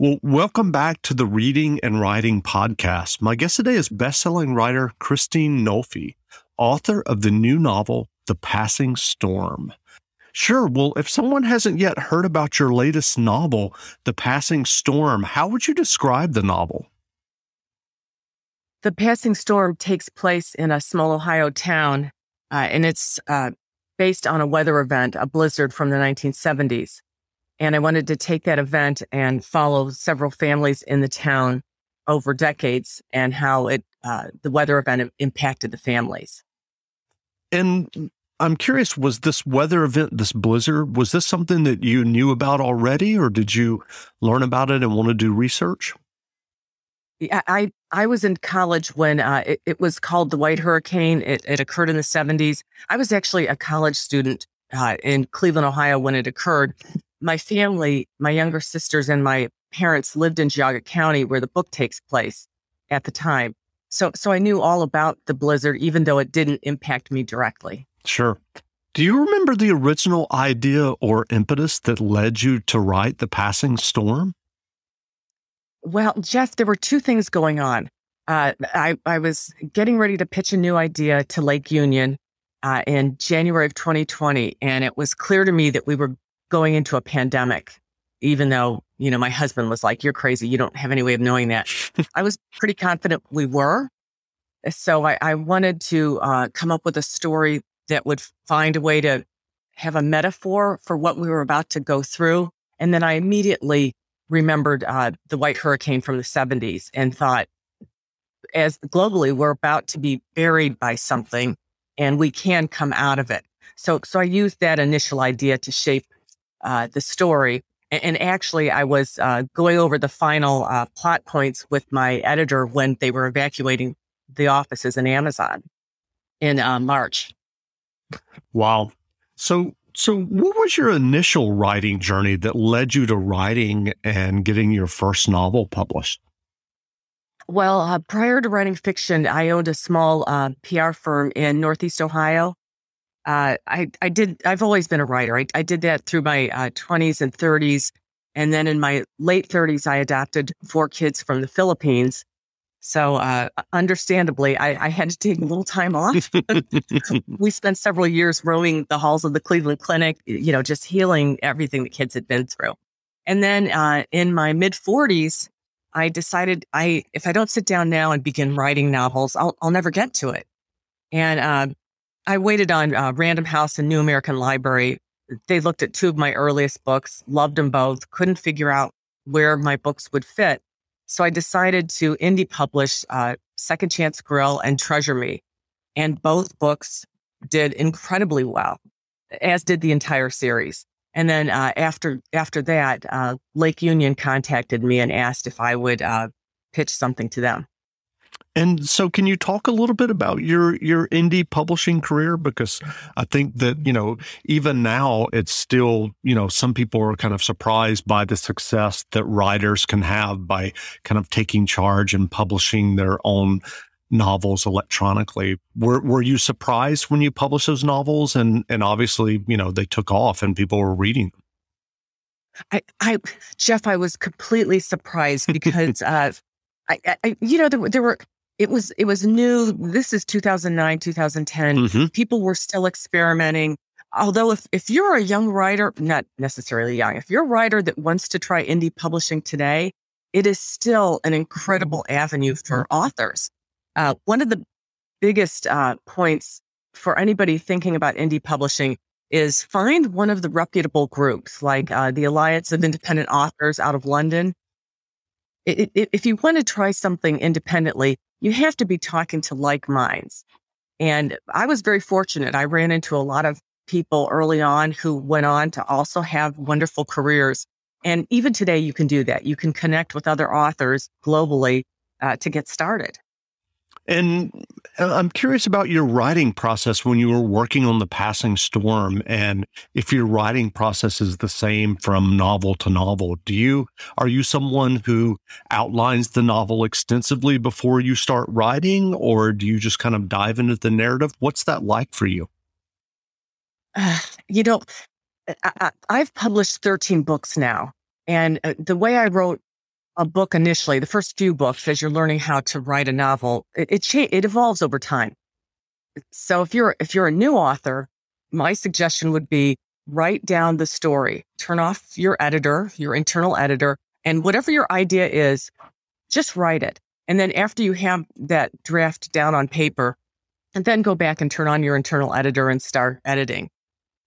Well, welcome back to the Reading and Writing Podcast. My guest today is bestselling writer Christine Nolfi, author of the new novel, The Passing Storm. Sure. Well, if someone hasn't yet heard about your latest novel, The Passing Storm, how would you describe the novel? The Passing Storm takes place in a small Ohio town, uh, and it's uh, based on a weather event, a blizzard from the 1970s. And I wanted to take that event and follow several families in the town over decades and how it uh, the weather event impacted the families. And I'm curious, was this weather event, this blizzard, was this something that you knew about already, or did you learn about it and want to do research? Yeah, I I was in college when uh, it, it, was called the White Hurricane. It, it, occurred in the 70s. I was actually a college student uh, in Cleveland, Ohio when it occurred my family, my younger sisters and my parents lived in Geauga County where the book takes place at the time. So so I knew all about the blizzard even though it didn't impact me directly. Sure. Do you remember the original idea or impetus that led you to write The Passing Storm? Well, Jeff, there were two things going on. Uh, I, I was getting ready to pitch a new idea to Lake Union uh, in January of 2020, and it was clear to me that we were going into a pandemic, even though, you know, my husband was like, you're crazy. You don't have any way of knowing that. I was pretty confident we were. So I, I wanted to uh, come up with a story that would find a way to have a metaphor for what we were about to go through. And then I immediately remembered uh, the white hurricane from the 70s and thought, as globally, we're about to be buried by something and we can come out of it. So, so I used that initial idea to shape uh, the story. And, actually, I was uh, going over the final uh, plot points with my editor when they were evacuating the offices in Amazon in uh, March. Wow. So, so what was your initial writing journey that led you to writing and getting your first novel published? Well, uh, prior to writing fiction, I owned a small uh, PR firm in Northeast Ohio uh, I, I did, I've always been a writer. I, I did that through my uh, 20s and 30s. And then in my late 30s, I adopted four kids from the Philippines. So, uh, understandably, I, I, had to take a little time off. we spent several years roaming the halls of the Cleveland Clinic, you know, just healing everything the kids had been through. And then uh, in my mid 40s, I decided I if I don't sit down now and begin writing novels, I'll, I'll never get to it. And uh, I waited on uh, Random House and New American Library. They looked at two of my earliest books, loved them both, couldn't figure out where my books would fit. So I decided to indie publish uh, Second Chance Grill and Treasure Me. And both books did incredibly well, as did the entire series. And then uh, after after that, uh, Lake Union contacted me and asked if I would uh, pitch something to them. And so, can you talk a little bit about your your indie publishing career? Because I think that you know, even now, it's still you know, some people are kind of surprised by the success that writers can have by kind of taking charge and publishing their own novels electronically. Were were you surprised when you published those novels? And and obviously, you know, they took off and people were reading them. I, I Jeff, I was completely surprised because uh, I, I, you know, there, there were it was it was new. This is 2009, 2010. Mm-hmm. People were still experimenting. Although if, if you're a young writer, not necessarily young, if you're a writer that wants to try indie publishing today, it is still an incredible avenue for authors. Uh, one of the biggest uh, points for anybody thinking about indie publishing is find one of the reputable groups like uh, the Alliance of Independent Authors out of London. It, it, if you want to try something independently, you have to be talking to like minds. And I was very fortunate. I ran into a lot of people early on who went on to also have wonderful careers. And even today, you can do that. You can connect with other authors globally uh, to get started. And uh, I'm curious about your writing process when you were working on The Passing Storm and if your writing process is the same from novel to novel. Do you are you someone who outlines the novel extensively before you start writing or do you just kind of dive into the narrative? What's that like for you? Uh, you know, I, have published 13 books now. And uh, the way I wrote a book initially, the first few books, as you're learning how to write a novel, it it, cha- it evolves over time. So if you're if you're a new author, my suggestion would be write down the story, turn off your editor, your internal editor, and whatever your idea is, just write it. And then after you have that draft down on paper, and then go back and turn on your internal editor and start editing.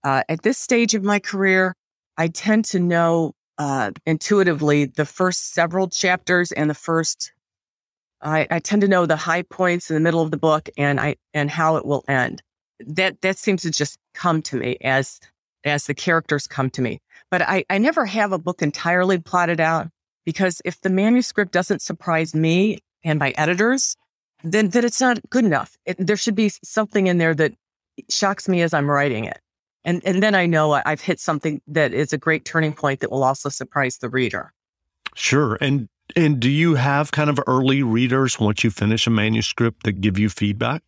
Uh, at this stage of my career, I tend to know uh, intuitively the first several chapters and the first. I, I tend to know the high points in the middle of the book and I and how it will end. That that seems to just come to me as as the characters come to me. But I, I never have a book entirely plotted out because if the manuscript doesn't surprise me and my editors, then then it's not good enough. It, there should be something in there that shocks me as I'm writing it. And and then I know I've hit something that is a great turning point that will also surprise the reader. Sure. And and do you have kind of early readers once you finish a manuscript that give you feedback?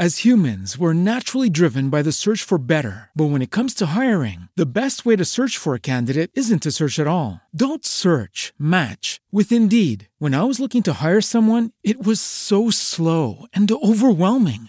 As humans, we're naturally driven by the search for better. But when it comes to hiring, the best way to search for a candidate isn't to search at all. Don't search, match with Indeed. When I was looking to hire someone, it was so slow and overwhelming.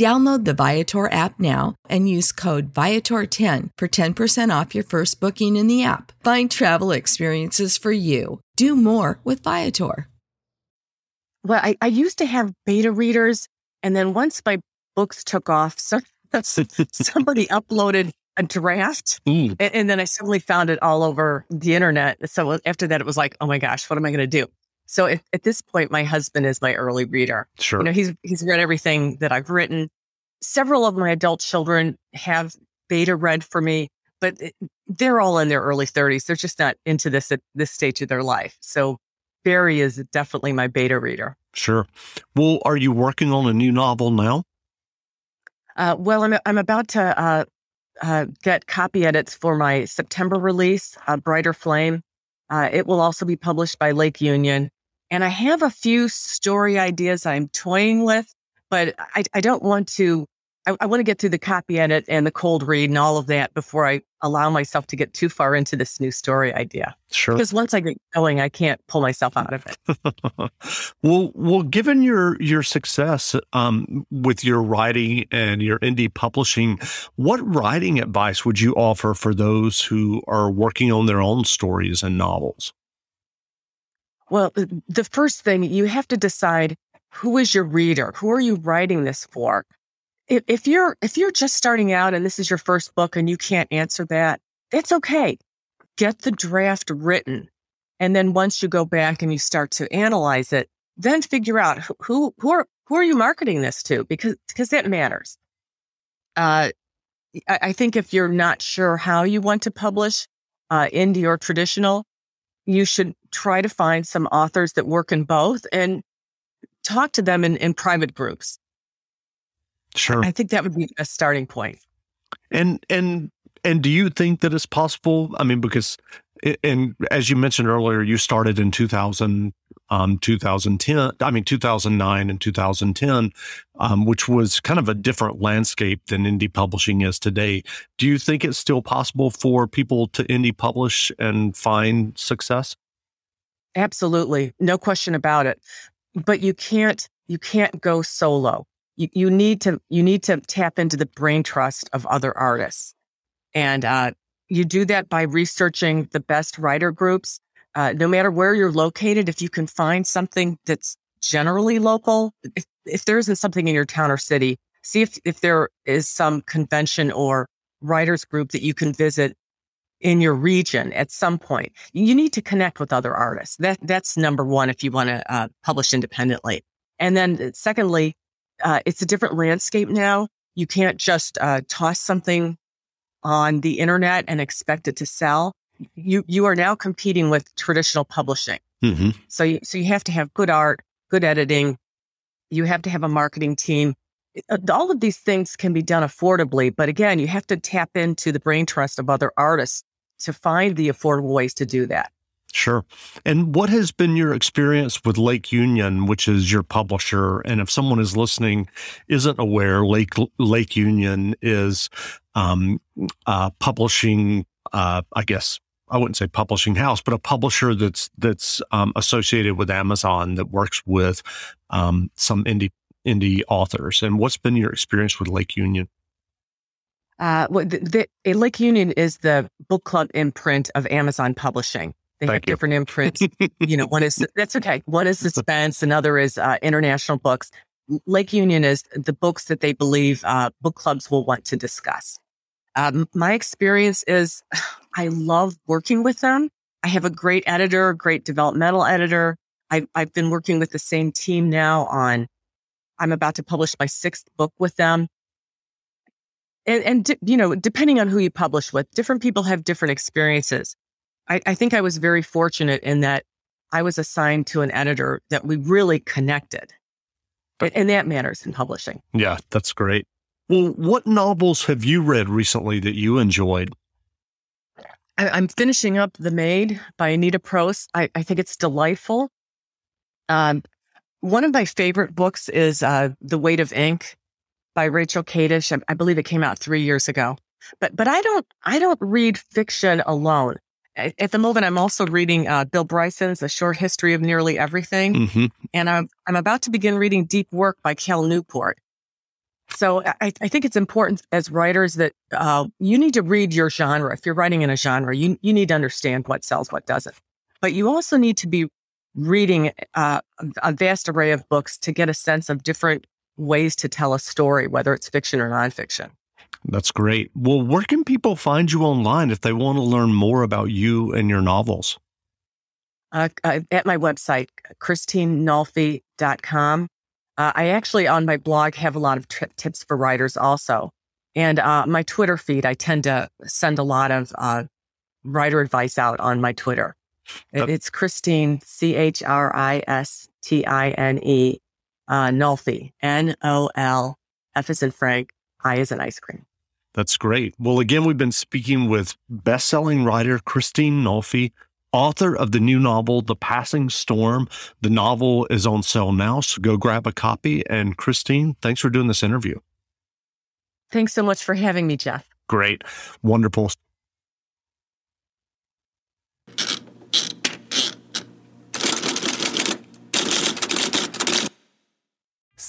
Download the Viator app now and use code Viator10 for 10% off your first booking in the app. Find travel experiences for you. Do more with Viator. Well, I, I used to have beta readers, and then once my books took off, so, somebody uploaded a draft, Mm. and, and then I suddenly found it all over the internet. So after that, it was like, oh my gosh, what am I going to do? So at, at this point, my husband is my early reader. Sure. You know, he's he's read everything that I've written. Several of my adult children have beta read for me, but they're all in their early 30s. They're just not into this at this stage of their life. So Barry is definitely my beta reader. Sure. Well, are you working on a new novel now? Uh, well, I'm I'm about to uh, uh, get copy edits for my September release, uh, Brighter Flame. Uh, it will also be published by Lake Union, and I have a few story ideas I'm toying with, but I, I don't want to. I, I want to get through the copy edit and the cold read and all of that before I allow myself to get too far into this new story idea. Sure. Because once I get going, I can't pull myself out of it. well, well, given your your success um, with your writing and your indie publishing, what writing advice would you offer for those who are working on their own stories and novels? Well, the- first thing you have to decide who is your reader? Who are you writing this for? If, if you're if you're just starting out and this is your first book and you can't answer that, that's okay. Get the draft written, and then once you go back and you start to analyze it, then figure out who who, who are who are you marketing this to because because that matters. Uh, I, I think if you're not sure how you want to publish, uh, indie or traditional, you should try to find some authors that work in both and talk to them in, in private groups. Sure. I think that would be a starting point. And and and do you think that it's possible? I mean, because and as you mentioned earlier, you started in 2000, um, 2010, I mean, 2009 and 2010, um, which was kind of a different landscape than indie publishing is today. Do you think it's still possible for people to indie publish and find success? Absolutely. No question about it. But you can't, you can't go solo. You, you need to, you need to tap into the brain trust of other artists. And, uh, you do that by researching the best writer groups. Uh, no matter where you're located, if you can find something that's generally local, if, if there isn't something in your town or city, see if, if there is some convention or writers group that you can visit in your region at some point. You need to connect with other artists. That that's number one if you want to uh, publish independently. And then uh, secondly, uh, it's a different landscape now. You can't just uh, toss something on the internet and expect it to sell. You you are now competing with traditional publishing. Mm-hmm. So you, so you have to have good art, good editing. You have to have a marketing team. Uh, all of these things can be done affordably, but again, you have to tap into the brain trust of other artists to find the affordable ways to do that. Sure. And what has been your experience with Lake Union, which is your publisher? And if someone is listening, isn't aware, Lake Lake Union is um, uh, publishing. Uh, I guess I wouldn't say publishing house, but a publisher that's that's um, associated with Amazon that works with um, some indie indie authors. And what's been your experience with Lake Union? Uh, the, the, Lake Union is the book club imprint of Amazon Publishing. They Thank have you. different imprints. you know, one is that's okay. One is suspense, another is uh, international books. Lake Union is the books that they believe uh, book clubs will want to discuss. Um, my experience is I love working with them. I have a great editor, great developmental editor. I've, I've been working with the same team now on, I'm about to publish my sixth book with them and, and you know, depending on who you publish with, different people have different experiences. I, I think I was very fortunate in that I was assigned to an editor that we really connected. And, and that matters in publishing. Yeah, that's great. Well, what novels have you read recently that you enjoyed? I, am finishing up The Maid by Anita Pross. I, I think it's delightful. Um, one of my favorite books is uh, The Weight of Ink by Rachel Kadish. I, I believe it came out three years ago. But but I don't I don't read fiction alone. At, at the moment, I'm also reading uh, Bill Bryson's A Short History of Nearly Everything, mm-hmm. and I'm I'm about to begin reading Deep Work by Cal Newport. So I, I think it's important as writers that uh, you need to read your genre. If you're writing in a genre, you you need to understand what sells, what doesn't. But you also need to be reading uh, a vast array of books to get a sense of different ways to tell a story, whether it's fiction or nonfiction. That's great. Well, where can people find you online if they want to learn more about you and your novels? Uh, uh at my website, christinenolfi.com. Uh, I actually, on my blog, have a lot of t- tips for writers also. And uh, my Twitter feed, I tend to send a lot of uh, writer advice out on my Twitter. it's Christine, C H R I S T I N E uh, Nolfi, N O L F is in Frank, I is in ice cream. That's great. Well, again, we've been speaking with best-selling writer Christine Nolfi, author of the new novel, The Passing Storm. The novel is on sale now, so go grab a copy. And Christine, thanks for doing this interview. Thanks so much for having me, Jeff. Great. Wonderful.